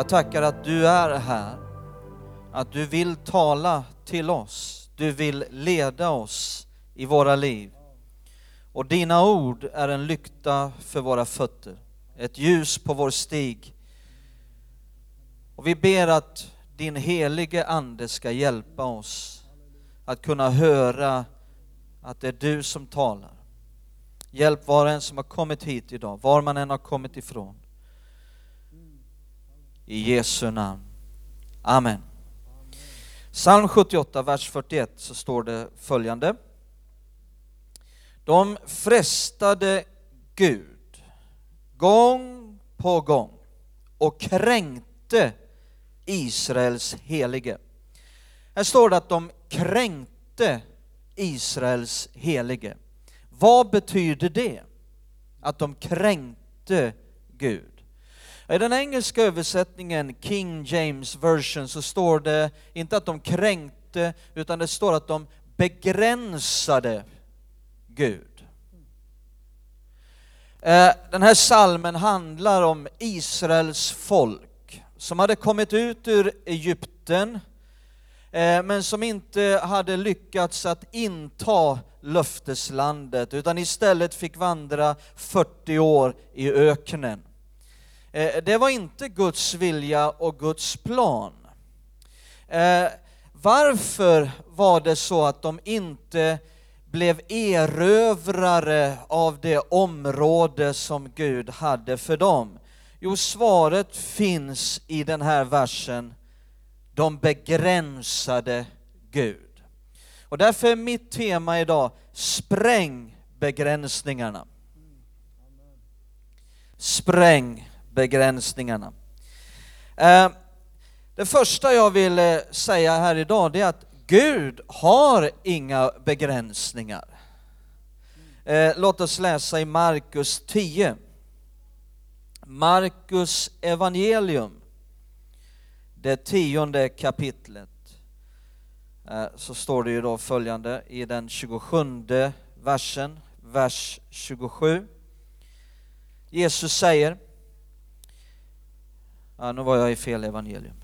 jag tackar att du är här, att du vill tala till oss, du vill leda oss i våra liv. Och dina ord är en lykta för våra fötter, ett ljus på vår stig. Och vi ber att din helige Ande ska hjälpa oss att kunna höra att det är du som talar. Hjälp var och en som har kommit hit idag, var man än har kommit ifrån. I Jesu namn. Amen. Psalm 78, vers 41 så står det följande. De frestade Gud gång på gång och kränkte Israels helige. Här står det att de kränkte Israels helige. Vad betyder det? Att de kränkte Gud. I den engelska översättningen, King James version, så står det inte att de kränkte, utan det står att de begränsade Gud. Eh, den här salmen handlar om Israels folk som hade kommit ut ur Egypten, eh, men som inte hade lyckats att inta löfteslandet, utan istället fick vandra 40 år i öknen. Eh, det var inte Guds vilja och Guds plan. Eh, varför var det så att de inte blev erövrare av det område som Gud hade för dem? Jo, svaret finns i den här versen. De begränsade Gud. Och därför är mitt tema idag, spräng begränsningarna. Spräng begränsningarna. Eh, det första jag vill eh, säga här idag det är att Gud har inga begränsningar. Eh, låt oss läsa i Markus 10. Markus evangelium, det tionde kapitlet. Så står det ju då följande i den 27 versen, vers 27. Jesus säger Ja, nu var jag i fel evangelium.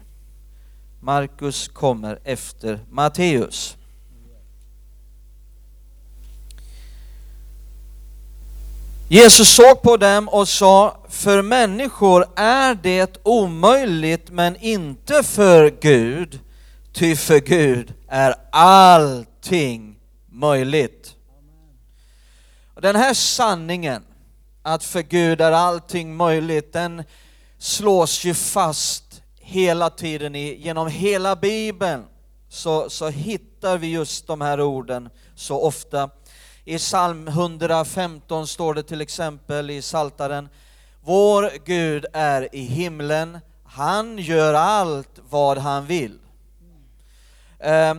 Markus kommer efter Matteus. Jesus såg på dem och sa, för människor är det omöjligt men inte för Gud, ty för Gud är allting möjligt. Den här sanningen, att för Gud är allting möjligt, den slås ju fast hela tiden i, genom hela Bibeln så, så hittar vi just de här orden så ofta. I psalm 115 står det till exempel i Saltaren Vår Gud är i himlen, han gör allt vad han vill. Eh,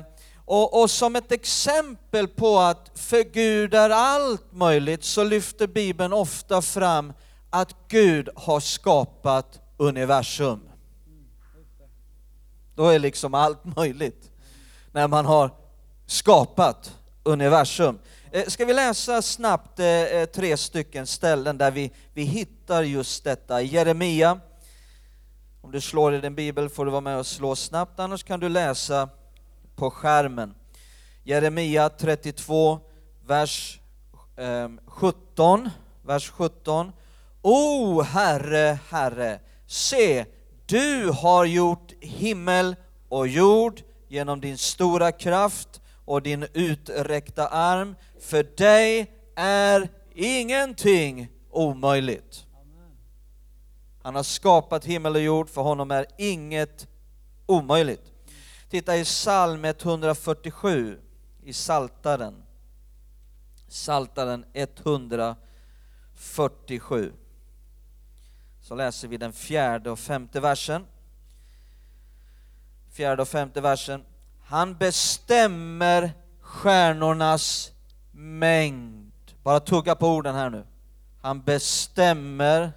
och, och, som ett exempel på att för Gud är allt möjligt så lyfter Bibeln ofta fram att Gud har skapat universum. Då är liksom allt möjligt när man har skapat universum. Eh, ska vi läsa snabbt eh, eh, tre stycken ställen där vi, vi hittar just detta. Jeremia, om du slår i din bibel får du vara med och slå snabbt, annars kan du läsa på skärmen. Jeremia 32, vers 17, vers 17. O Herre, Herre, se, du har gjort himmel och jord genom din stora kraft och din uträckta arm. För dig är ingenting omöjligt. Han har skapat himmel och jord, för honom är inget omöjligt. Titta i psalm 147 i Saltaren. Saltaren 147 så läser vi den fjärde och femte versen. fjärde och femte versen. Han bestämmer stjärnornas mängd. Bara tugga på orden här nu. Han bestämmer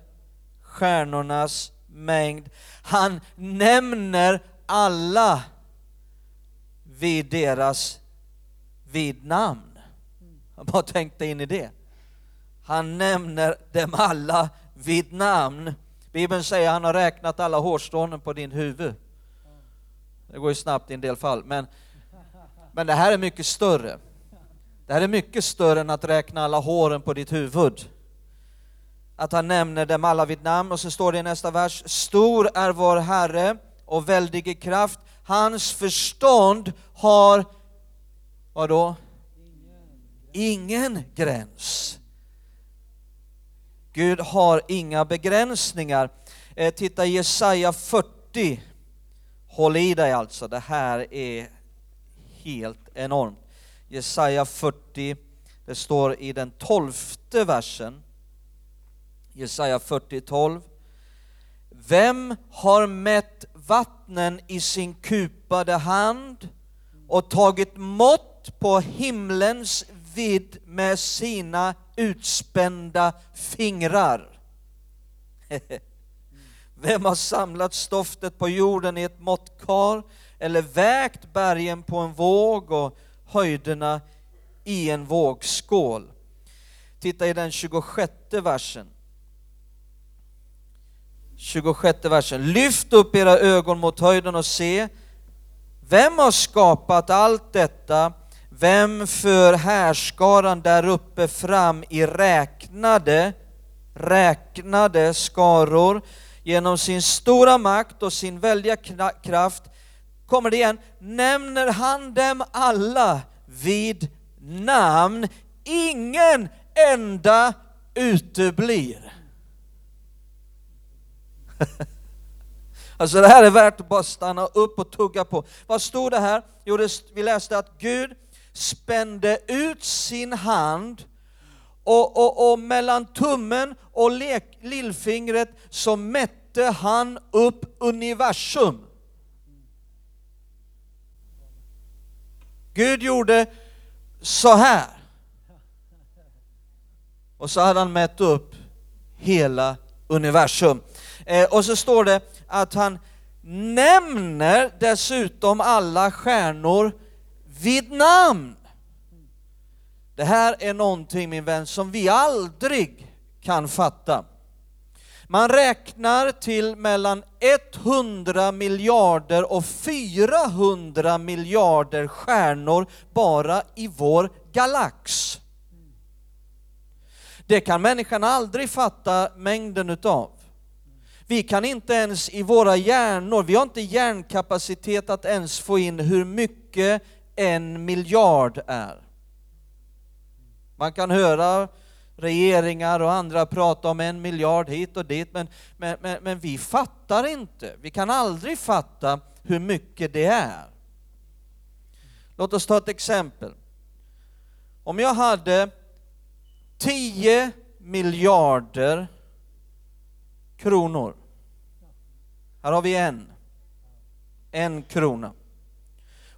stjärnornas mängd. Han nämner alla vid deras vid namn. Jag bara tänkte in i det. Han nämner dem alla vid namn. Bibeln säger att han har räknat alla hårstrån på din huvud. Det går ju snabbt i en del fall, men, men det här är mycket större. Det här är mycket större än att räkna alla håren på ditt huvud. Att han nämner dem alla vid namn och så står det i nästa vers, stor är vår Herre och väldig i kraft. Hans förstånd har, vad? Ingen gräns. Gud har inga begränsningar. Eh, titta Jesaja 40. Håll i dig alltså, det här är helt enormt. Jesaja 40, det står i den tolfte versen. Jesaja 40, 12. Vem har mätt vattnen i sin kupade hand och tagit mått på himlens vidd med sina utspända fingrar? Vem har samlat stoftet på jorden i ett måttkar eller vägt bergen på en våg och höjderna i en vågskål? Titta i den 26 versen. 26 versen. Lyft upp era ögon mot höjden och se. Vem har skapat allt detta? Vem för härskaran där uppe fram i räknade, räknade skaror? Genom sin stora makt och sin väldiga kraft, kommer det igen, nämner han dem alla vid namn. Ingen enda uteblir. Alltså det här är värt att bara stanna upp och tugga på. Vad stod det här? Jo, det, vi läste att Gud spände ut sin hand och, och, och mellan tummen och lek, lillfingret så mätte han upp universum. Gud gjorde så här. Och så hade han mätt upp hela universum. Eh, och så står det att han nämner dessutom alla stjärnor vid namn. Det här är någonting min vän som vi aldrig kan fatta. Man räknar till mellan 100 miljarder och 400 miljarder stjärnor bara i vår galax. Det kan människan aldrig fatta mängden utav. Vi kan inte ens i våra hjärnor, vi har inte hjärnkapacitet att ens få in hur mycket en miljard är. Man kan höra regeringar och andra prata om en miljard hit och dit, men, men, men, men, vi fattar inte. Vi kan aldrig fatta hur mycket det är. Låt oss ta ett exempel. Om jag hade 10 miljarder kronor. Här har vi en. En krona.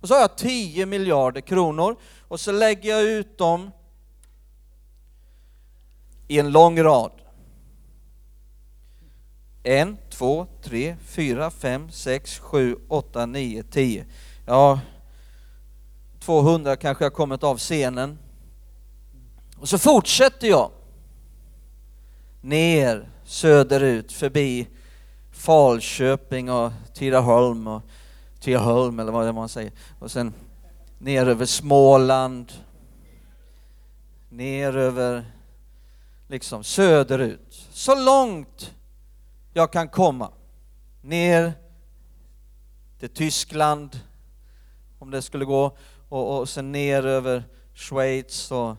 Och så har jag 10 miljarder kronor och så lägger jag ut dem i en lång rad. En, två, tre, fyra, fem, sex, sju, åtta, nio, tio. Ja, 200 kanske har kommit av scenen. Och så fortsätter jag ner söderut förbi Falköping och Tidaholm och Tidaholm eller vad det man säger. Och sen ner över Småland, ner över liksom söderut. Så långt jag kan komma. Ner till Tyskland, om det skulle gå, och, och sen ner över Schweiz och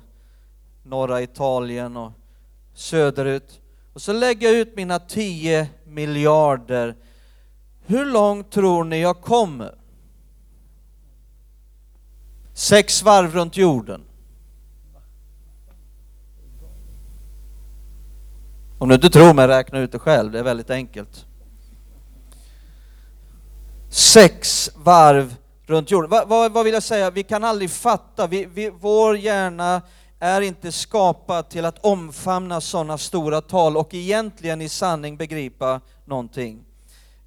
norra Italien och söderut. Och så lägger jag ut mina 10 miljarder. Hur långt tror ni jag kommer? Sex varv runt jorden. Om du inte tror mig, räkna ut det själv, det är väldigt enkelt. sex varv runt jorden. Vad, vad, vad vill jag säga? Vi kan aldrig fatta, vi, vi, vår hjärna är inte skapad till att omfamna sådana stora tal och egentligen i sanning begripa någonting,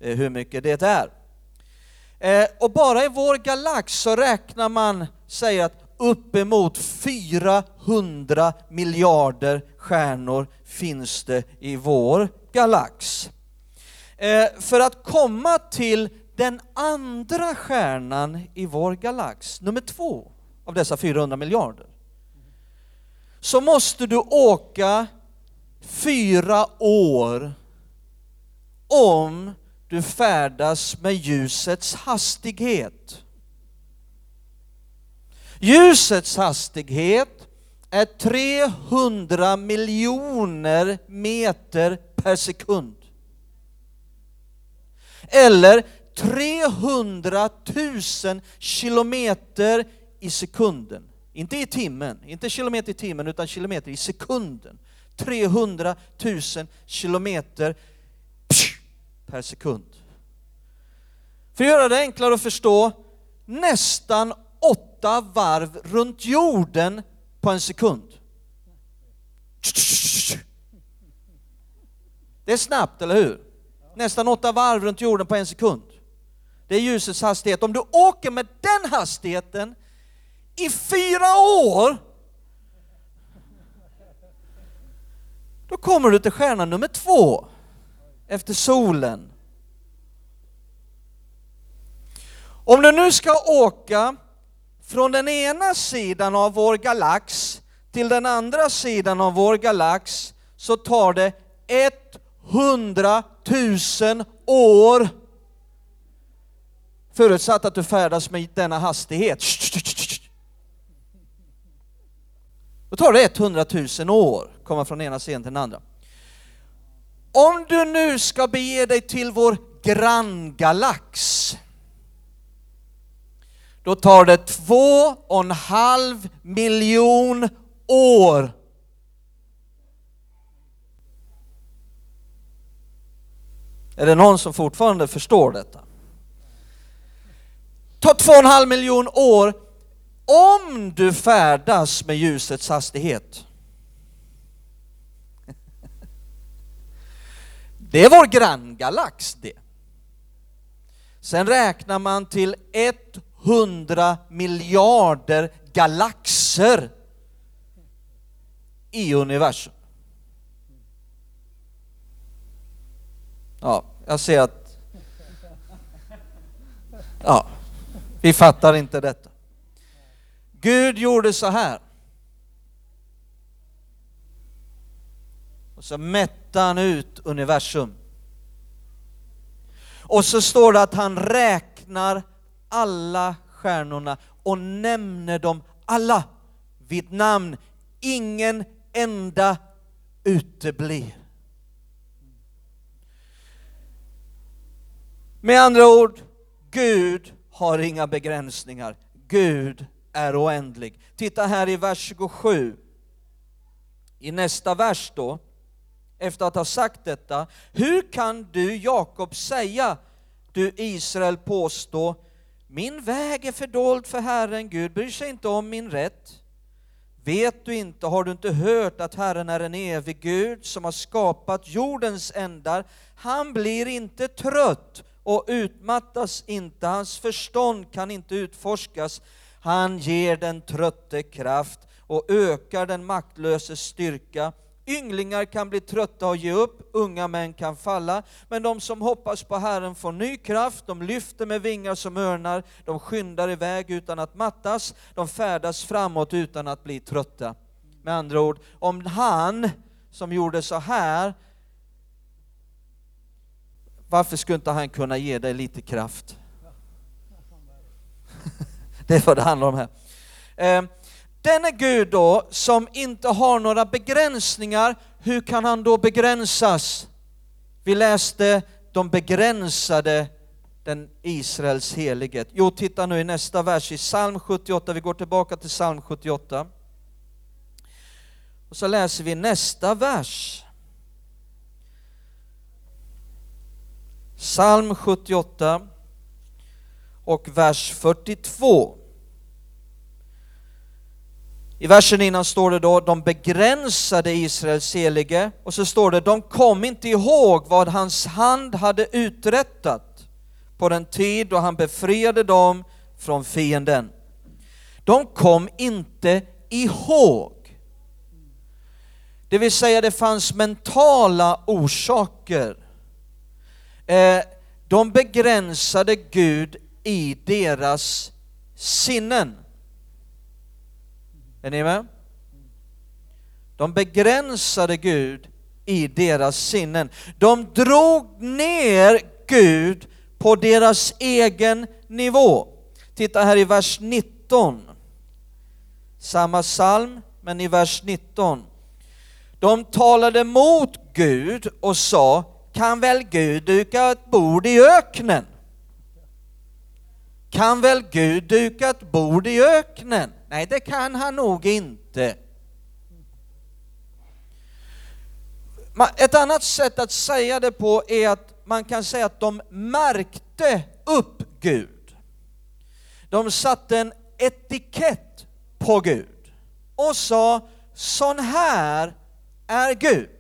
Eh, hur mycket det är. Eh, och bara i vår galax så räknar man, säger att uppemot 400 miljarder stjärnor finns det i vår galax. Eh, för att komma till den andra stjärnan i vår galax, nummer två av dessa 400 miljarder, så måste du åka fyra år om du färdas med ljusets hastighet. Ljusets hastighet är 300 miljoner meter per sekund. Eller 300 000 kilometer i sekunden. Inte i timmen, inte kilometer i timmen, utan kilometer i sekunden. 300 000 kilometer per sekund. För att göra det enklare att förstå, nästan åtta varv runt jorden på en sekund. Det är snabbt, eller hur? Nästan åtta varv runt jorden på en sekund. Det är ljusets hastighet. Om du åker med den hastigheten i fyra år, då kommer du till stjärna nummer två efter solen. Om du nu ska åka från den ena sidan av vår galax till den andra sidan av vår galax så tar det 100 000 år förutsatt att du färdas med denna hastighet. Då tar det 100 000 år att komma från ena sidan till den andra. Om du nu ska bege dig till vår granngalax, då tar det två och en halv miljon år Är det någon som fortfarande förstår detta? Ta två och en halv miljon år om du färdas med ljusets hastighet. Det är vår granngalax det. Sen räknar man till 100 miljarder galaxer i universum. Ja, jag ser att... Ja, vi fattar inte detta. Gud gjorde så här. Och så mätte han ut universum. Och så står det att han räknar alla stjärnorna och nämner dem alla vid namn. Ingen enda uteblir. Med andra ord, Gud har inga begränsningar. Gud är oändlig. Titta här i vers 27. I nästa vers då, efter att ha sagt detta, hur kan du Jakob säga, du Israel påstå, min väg är fördold för Herren, Gud bryr sig inte om min rätt. Vet du inte, har du inte hört att Herren är en evig Gud som har skapat jordens ändar? Han blir inte trött och utmattas inte, hans förstånd kan inte utforskas. Han ger den trötte kraft och ökar den maktlöses styrka. Ynglingar kan bli trötta och ge upp, unga män kan falla, men de som hoppas på Herren får ny kraft, de lyfter med vingar som örnar, de skyndar iväg utan att mattas, de färdas framåt utan att bli trötta. Med andra ord, om han som gjorde så här varför skulle inte han kunna ge dig lite kraft? Det är vad det handlar om här. Ehm, Denne Gud då, som inte har några begränsningar, hur kan han då begränsas? Vi läste de begränsade den Israels helighet. Jo, titta nu i nästa vers i psalm 78, vi går tillbaka till psalm 78. Och så läser vi nästa vers. Psalm 78 och vers 42. I versen innan står det då, de begränsade Israels helige, och så står det, de kom inte ihåg vad hans hand hade uträttat på den tid då han befriade dem från fienden. De kom inte ihåg. Det vill säga det fanns mentala orsaker. Eh, de begränsade Gud i deras sinnen. Är ni med? De begränsade Gud i deras sinnen. De drog ner Gud på deras egen nivå. Titta här i vers 19. Samma psalm, men i vers 19. De talade mot Gud och sa, kan väl Gud duka ett bord i öknen? Kan väl Gud duka ett bord i öknen? Nej, det kan han nog inte. Ett annat sätt att säga det på är att man kan säga att de märkte upp Gud. De satte en etikett på Gud och sa, sån här är Gud.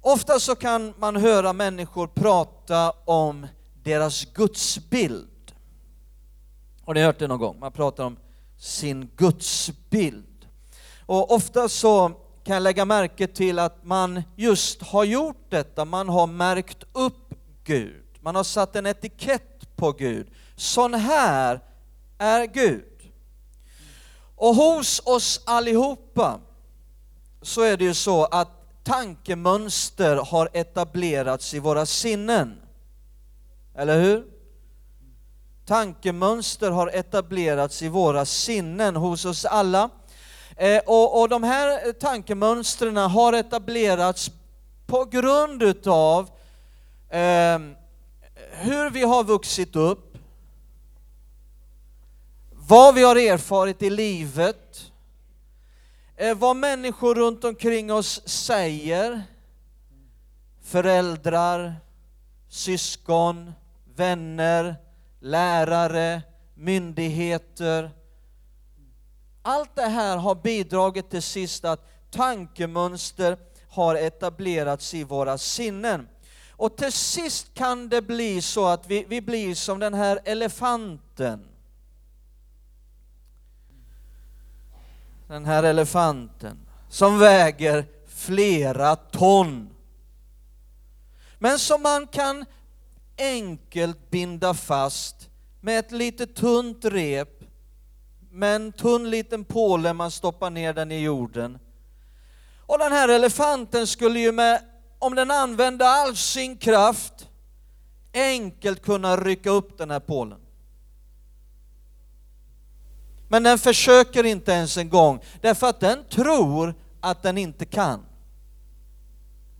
Ofta så kan man höra människor prata om deras gudsbild. Har ni hört det någon gång? Man pratar om sin gudsbild. Och ofta så kan jag lägga märke till att man just har gjort detta, man har märkt upp Gud. Man har satt en etikett på Gud. Sån här är Gud. Och hos oss allihopa så är det ju så att tankemönster har etablerats i våra sinnen. Eller hur? Tankemönster har etablerats i våra sinnen hos oss alla. Eh, och, och de här tankemönstren har etablerats på grund utav eh, hur vi har vuxit upp, vad vi har erfarit i livet, eh, vad människor runt omkring oss säger, föräldrar, syskon, vänner, lärare, myndigheter. Allt det här har bidragit till sist att tankemönster har etablerats i våra sinnen. Och till sist kan det bli så att vi, vi blir som den här elefanten. Den här elefanten som väger flera ton. Men som man kan enkelt binda fast med ett lite tunt rep, med en tunn liten påle man stoppar ner den i jorden. Och den här elefanten skulle ju med, om den använde all sin kraft, enkelt kunna rycka upp den här pålen. Men den försöker inte ens en gång, därför att den tror att den inte kan.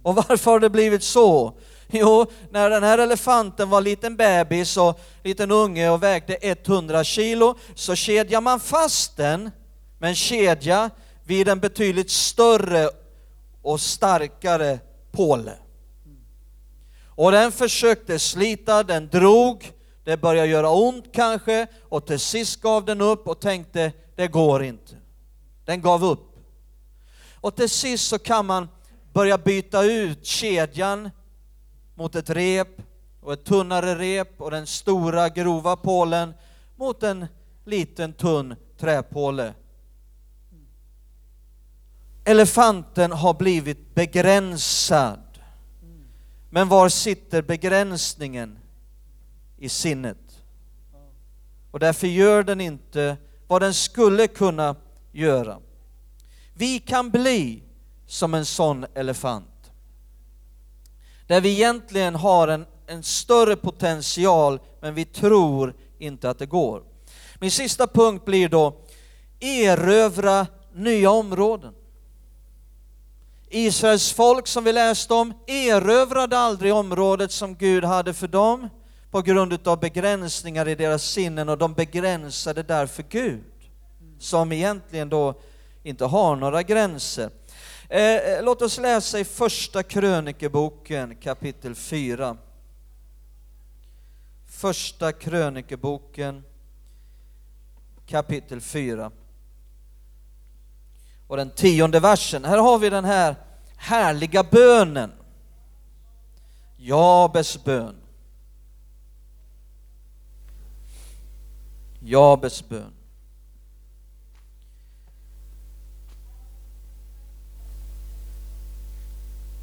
Och varför har det blivit så? Jo, när den här elefanten var liten bebis och liten unge och vägde 100 kilo så kedjar man fast den med en kedja vid en betydligt större och starkare påle. Och den försökte slita, den drog, det började göra ont kanske och till sist gav den upp och tänkte det går inte. Den gav upp. Och till sist så kan man börja byta ut kedjan mot ett rep och ett tunnare rep och den stora grova pålen mot en liten tunn träpåle. Elefanten har blivit begränsad. Men var sitter begränsningen? I sinnet. Och därför gör den inte vad den skulle kunna göra. Vi kan bli som en sån elefant där vi egentligen har en, en större potential, men vi tror inte att det går. Min sista punkt blir då, erövra nya områden. Israels folk som vi läste om erövrade aldrig området som Gud hade för dem på grund av begränsningar i deras sinnen och de begränsade därför Gud, som egentligen då inte har några gränser. Eh, eh, låt oss läsa i första krönikeboken kapitel 4. första krönikeboken kapitel 4 och den tionde versen. Här har vi den här härliga bönen. Jabes bön. Jabes bön.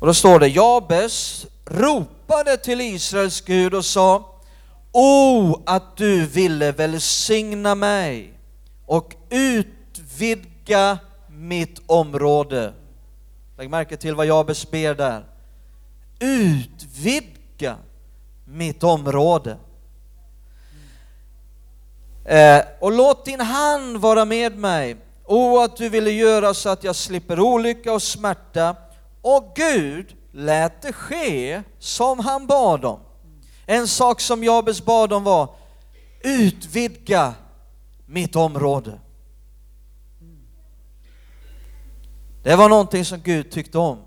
Och då står det Jabes ropade till Israels Gud och sa O att du ville välsigna mig och utvidga mitt område. Lägg märke till vad Jabes ber där. Utvidga mitt område. Eh, och låt din hand vara med mig. O att du ville göra så att jag slipper olycka och smärta. Och Gud lät det ske som han bad om. En sak som Jabes bad om var utvidga mitt område. Det var någonting som Gud tyckte om.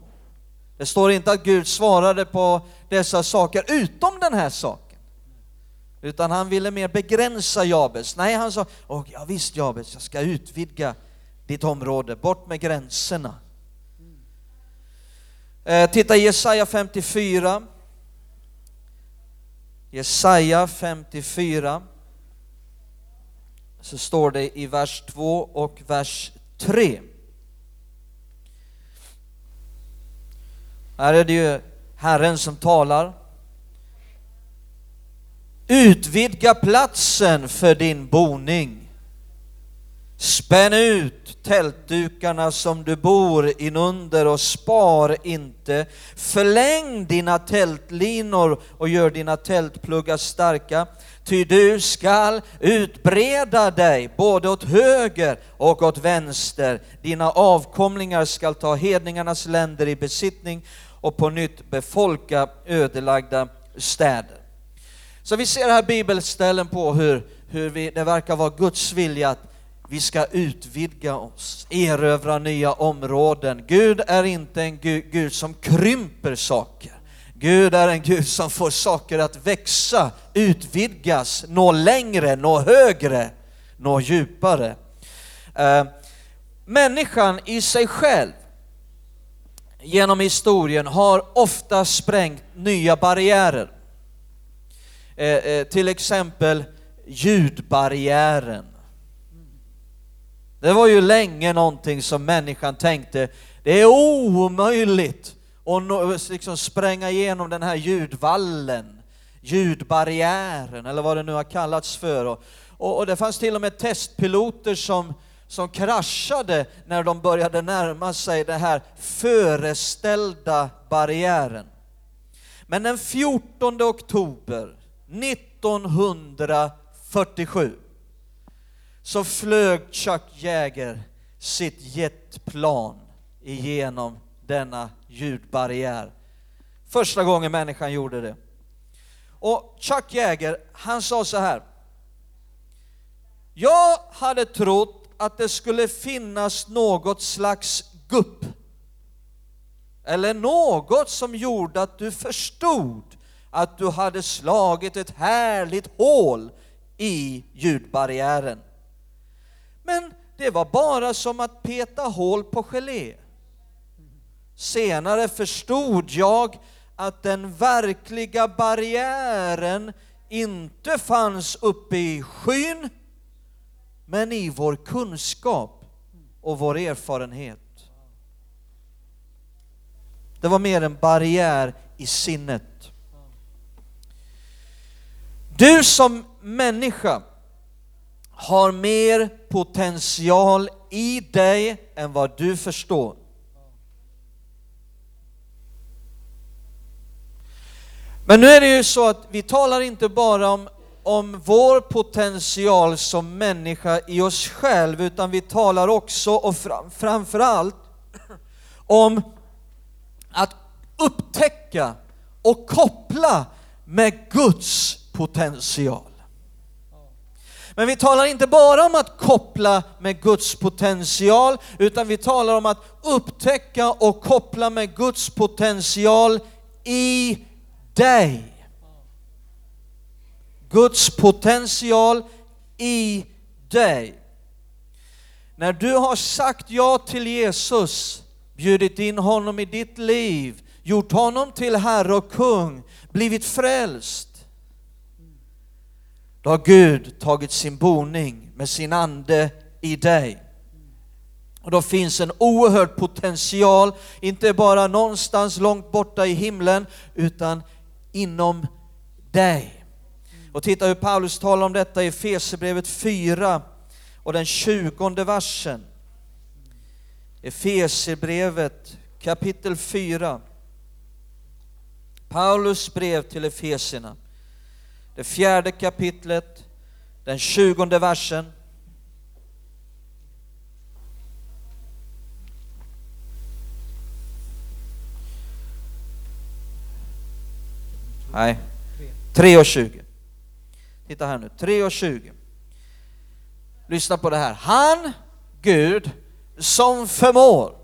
Det står inte att Gud svarade på dessa saker utom den här saken. Utan han ville mer begränsa Jabes. Nej, han sa, oh, ja visst Jabes, jag ska utvidga ditt område, bort med gränserna. Eh, titta Jesaja 54. Jesaja 54. Så står det i vers 2 och vers 3. Här är det ju Herren som talar. Utvidga platsen för din boning. Spänn ut tältdukarna som du bor inunder och spar inte. Förläng dina tältlinor och gör dina tältpluggar starka. Ty du skall utbreda dig både åt höger och åt vänster. Dina avkomlingar skall ta hedningarnas länder i besittning och på nytt befolka ödelagda städer. Så vi ser här bibelställen på hur, hur vi, det verkar vara Guds vilja att vi ska utvidga oss, erövra nya områden. Gud är inte en Gud, Gud som krymper saker. Gud är en Gud som får saker att växa, utvidgas, nå längre, nå högre, nå djupare. Eh, människan i sig själv genom historien har ofta sprängt nya barriärer. Eh, eh, till exempel ljudbarriären. Det var ju länge någonting som människan tänkte, det är omöjligt att liksom spränga igenom den här ljudvallen, ljudbarriären eller vad det nu har kallats för. Och, och, och det fanns till och med testpiloter som som kraschade när de började närma sig den här föreställda barriären. Men den 14 oktober 1947 så flög Chuck Jäger sitt jetplan igenom denna ljudbarriär. Första gången människan gjorde det. Och Chuck Jäger, han sa så här. Jag hade trott att det skulle finnas något slags gupp eller något som gjorde att du förstod att du hade slagit ett härligt hål i ljudbarriären. Men det var bara som att peta hål på gelé. Senare förstod jag att den verkliga barriären inte fanns uppe i skyn men i vår kunskap och vår erfarenhet. Det var mer en barriär i sinnet. Du som människa har mer potential i dig än vad du förstår. Men nu är det ju så att vi talar inte bara om om vår potential som människa i oss själv, utan vi talar också och framförallt om att upptäcka och koppla med Guds potential. Men vi talar inte bara om att koppla med Guds potential, utan vi talar om att upptäcka och koppla med Guds potential i dig. Guds potential i dig. När du har sagt ja till Jesus, bjudit in honom i ditt liv, gjort honom till Herre och kung, blivit frälst, då har Gud tagit sin boning med sin ande i dig. Och då finns en oerhörd potential, inte bara någonstans långt borta i himlen, utan inom dig. Och titta hur Paulus talar om detta i Efesierbrevet 4 och den 20 versen. Efesierbrevet kapitel 4. Paulus brev till Efesierna det fjärde kapitlet, den tjugonde versen. Nej, 3 och 20. Titta här nu, 3 och 20. Lyssna på det här. Han, Gud, som förmår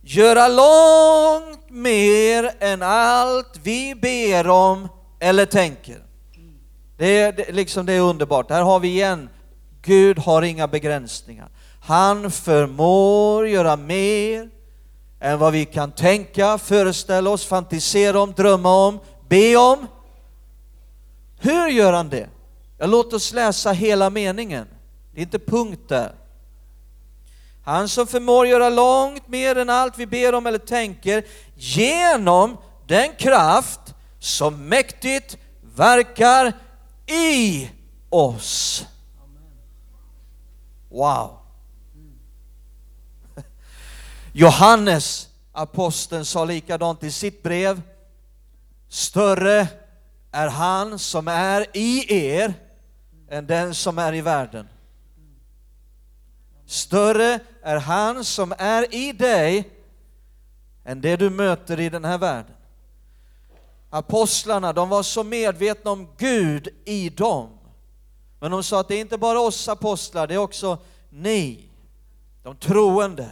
göra långt mer än allt vi ber om eller tänker. Det är, det, liksom det är underbart. Här har vi igen, Gud har inga begränsningar. Han förmår göra mer än vad vi kan tänka, föreställa oss, fantisera om, drömma om, be om. Hur gör han det? Ja, låt oss läsa hela meningen. Det är inte punkt där. Han som förmår göra långt mer än allt vi ber om eller tänker genom den kraft som mäktigt verkar i oss. Wow! Johannes, aposteln, sa likadant i sitt brev. Större är han som är i er än den som är i världen. Större är han som är i dig än det du möter i den här världen. Apostlarna, de var så medvetna om Gud i dem. Men de sa att det är inte bara oss apostlar, det är också ni, de troende,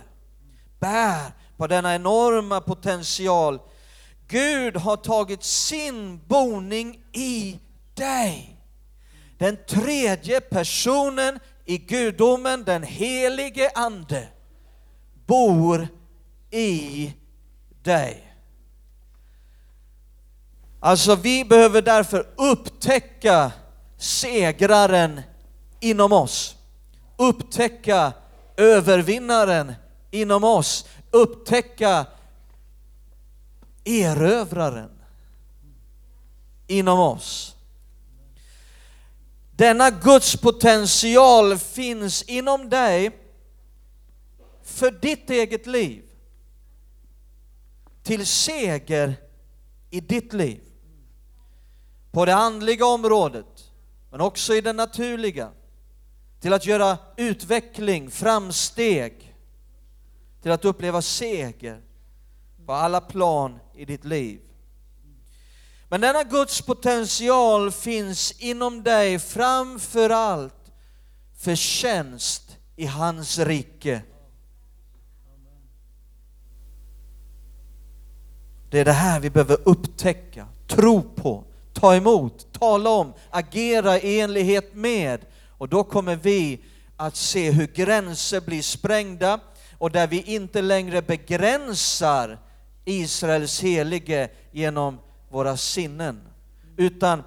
bär på denna enorma potential. Gud har tagit sin boning i dig. Den tredje personen i gudomen, den helige Ande, bor i dig. Alltså vi behöver därför upptäcka segraren inom oss. Upptäcka övervinnaren inom oss. Upptäcka erövraren inom oss. Denna Guds potential finns inom dig för ditt eget liv. Till seger i ditt liv på det andliga området, men också i det naturliga, till att göra utveckling, framsteg, till att uppleva seger på alla plan i ditt liv. Men denna Guds potential finns inom dig framför allt för tjänst i hans rike. Det är det här vi behöver upptäcka, tro på, ta emot, tala om, agera i enlighet med. Och då kommer vi att se hur gränser blir sprängda och där vi inte längre begränsar Israels helige genom våra sinnen, utan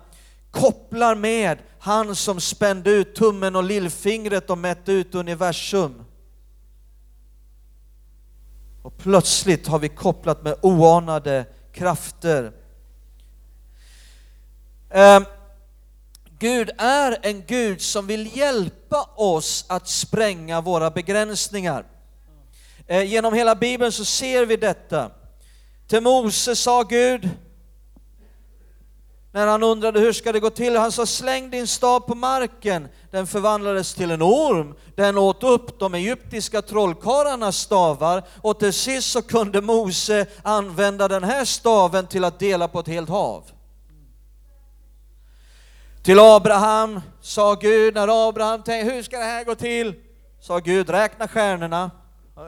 kopplar med han som spände ut tummen och lillfingret och mätte ut universum. Och plötsligt har vi kopplat med oanade krafter Eh, Gud är en Gud som vill hjälpa oss att spränga våra begränsningar. Eh, genom hela Bibeln så ser vi detta. Till Mose sa Gud, när han undrade hur ska det gå till, han sa släng din stav på marken. Den förvandlades till en orm, den åt upp de egyptiska trollkarlarnas stavar och till sist så kunde Mose använda den här staven till att dela på ett helt hav. Till Abraham sa Gud, när Abraham tänkte, hur ska det här gå till? Sa Gud, räkna stjärnorna.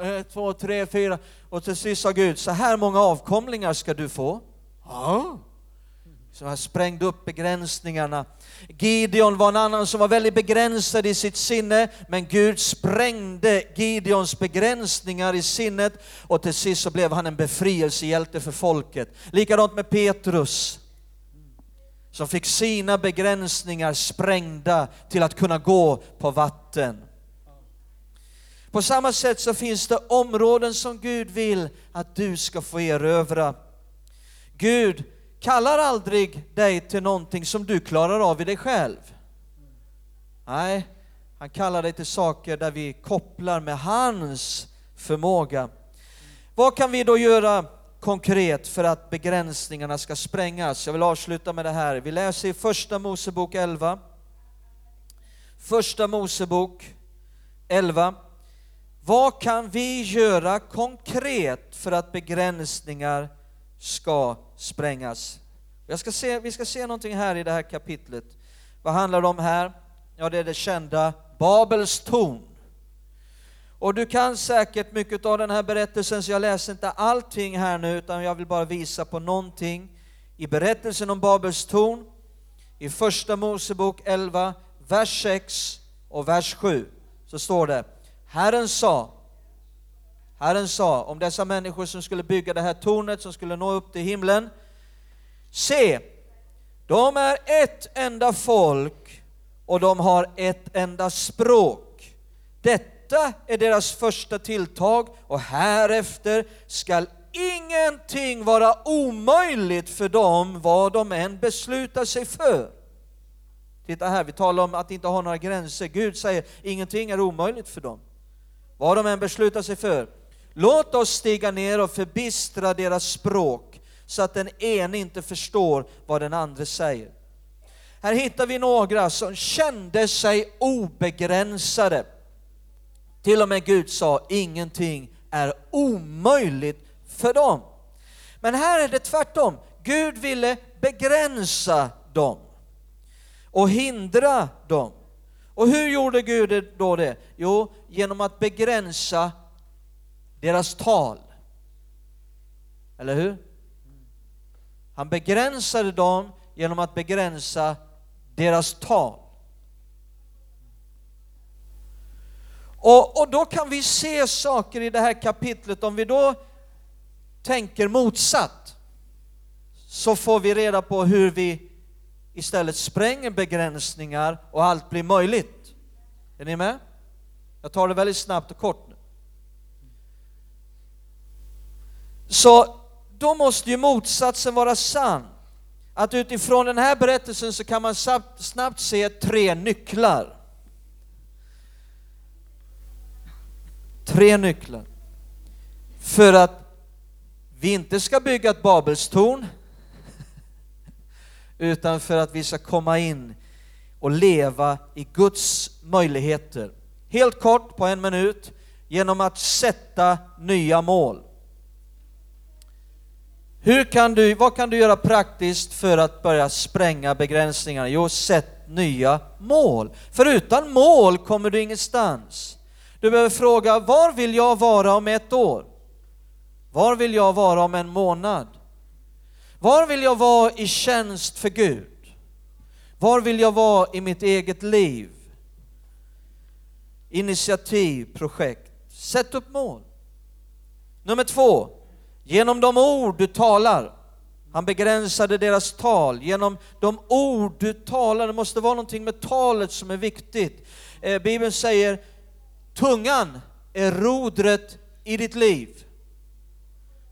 Ett, två, tre, fyra. Och till sist sa Gud, så här många avkomlingar ska du få. Ja. Så han sprängde upp begränsningarna. Gideon var en annan som var väldigt begränsad i sitt sinne, men Gud sprängde Gideons begränsningar i sinnet och till sist så blev han en befrielsehjälte för folket. Likadant med Petrus som fick sina begränsningar sprängda till att kunna gå på vatten. På samma sätt så finns det områden som Gud vill att du ska få erövra. Gud kallar aldrig dig till någonting som du klarar av i dig själv. Nej, han kallar dig till saker där vi kopplar med hans förmåga. Vad kan vi då göra konkret för att begränsningarna ska sprängas? Jag vill avsluta med det här. Vi läser i Första Mosebok 11. Första Mosebok 11. Vad kan vi göra konkret för att begränsningar ska sprängas? Jag ska se, vi ska se någonting här i det här kapitlet. Vad handlar det om här? Ja, det är det kända Babels torn. Och du kan säkert mycket av den här berättelsen, så jag läser inte allting här nu, utan jag vill bara visa på någonting i berättelsen om Babels torn, i Första Mosebok 11, vers 6 och vers 7, så står det Herren sa, Herren sa om dessa människor som skulle bygga det här tornet som skulle nå upp till himlen. Se, de är ett enda folk och de har ett enda språk. Detta är deras första tilltag och härefter skall ingenting vara omöjligt för dem vad de än beslutar sig för. Titta här, vi talar om att inte ha några gränser. Gud säger ingenting är omöjligt för dem vad de än beslutar sig för. Låt oss stiga ner och förbistra deras språk så att den ene inte förstår vad den andra säger. Här hittar vi några som kände sig obegränsade. Till och med Gud sa ingenting är omöjligt för dem. Men här är det tvärtom. Gud ville begränsa dem och hindra dem. Och hur gjorde Gud då det? Jo, genom att begränsa deras tal. Eller hur? Han begränsade dem genom att begränsa deras tal. Och, och då kan vi se saker i det här kapitlet, om vi då tänker motsatt, så får vi reda på hur vi istället spränger begränsningar och allt blir möjligt. Är ni med? Jag tar det väldigt snabbt och kort nu. Så då måste ju motsatsen vara sann. Att utifrån den här berättelsen så kan man snabbt se tre nycklar. Tre nycklar. För att vi inte ska bygga ett Babelstorn, utan för att vi ska komma in och leva i Guds möjligheter. Helt kort, på en minut, genom att sätta nya mål. Hur kan du, vad kan du göra praktiskt för att börja spränga begränsningarna? Jo, sätt nya mål. För utan mål kommer du ingenstans. Du behöver fråga, var vill jag vara om ett år? Var vill jag vara om en månad? Var vill jag vara i tjänst för Gud? Var vill jag vara i mitt eget liv? Initiativ, projekt. Sätt upp mål. Nummer två, genom de ord du talar. Han begränsade deras tal. Genom de ord du talar, det måste vara någonting med talet som är viktigt. Eh, Bibeln säger, tungan är rodret i ditt liv.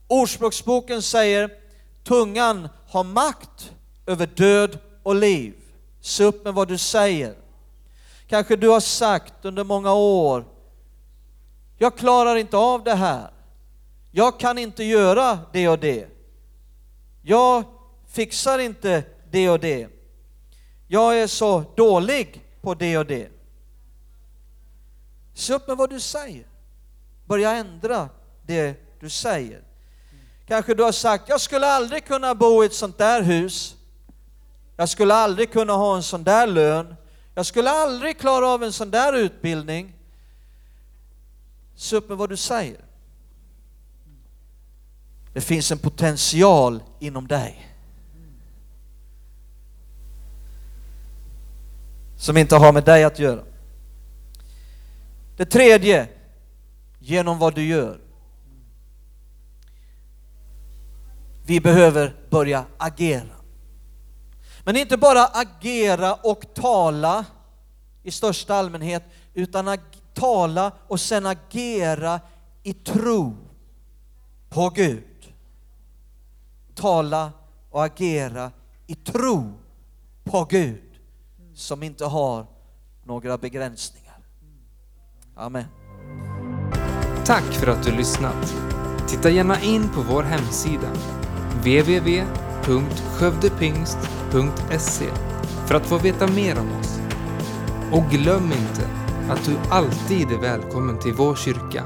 Ordspråksboken säger, Tungan har makt över död och liv. Se upp med vad du säger. Kanske du har sagt under många år, jag klarar inte av det här. Jag kan inte göra det och det. Jag fixar inte det och det. Jag är så dålig på det och det. Se upp med vad du säger. Börja ändra det du säger. Kanske du har sagt, jag skulle aldrig kunna bo i ett sånt där hus. Jag skulle aldrig kunna ha en sån där lön. Jag skulle aldrig klara av en sån där utbildning. Se upp med vad du säger. Det finns en potential inom dig. Som inte har med dig att göra. Det tredje, genom vad du gör. Vi behöver börja agera. Men inte bara agera och tala i största allmänhet, utan tala och sen agera i tro på Gud. Tala och agera i tro på Gud som inte har några begränsningar. Amen. Tack för att du lyssnat. Titta gärna in på vår hemsida www.skövdepingst.se för att få veta mer om oss. Och glöm inte att du alltid är välkommen till vår kyrka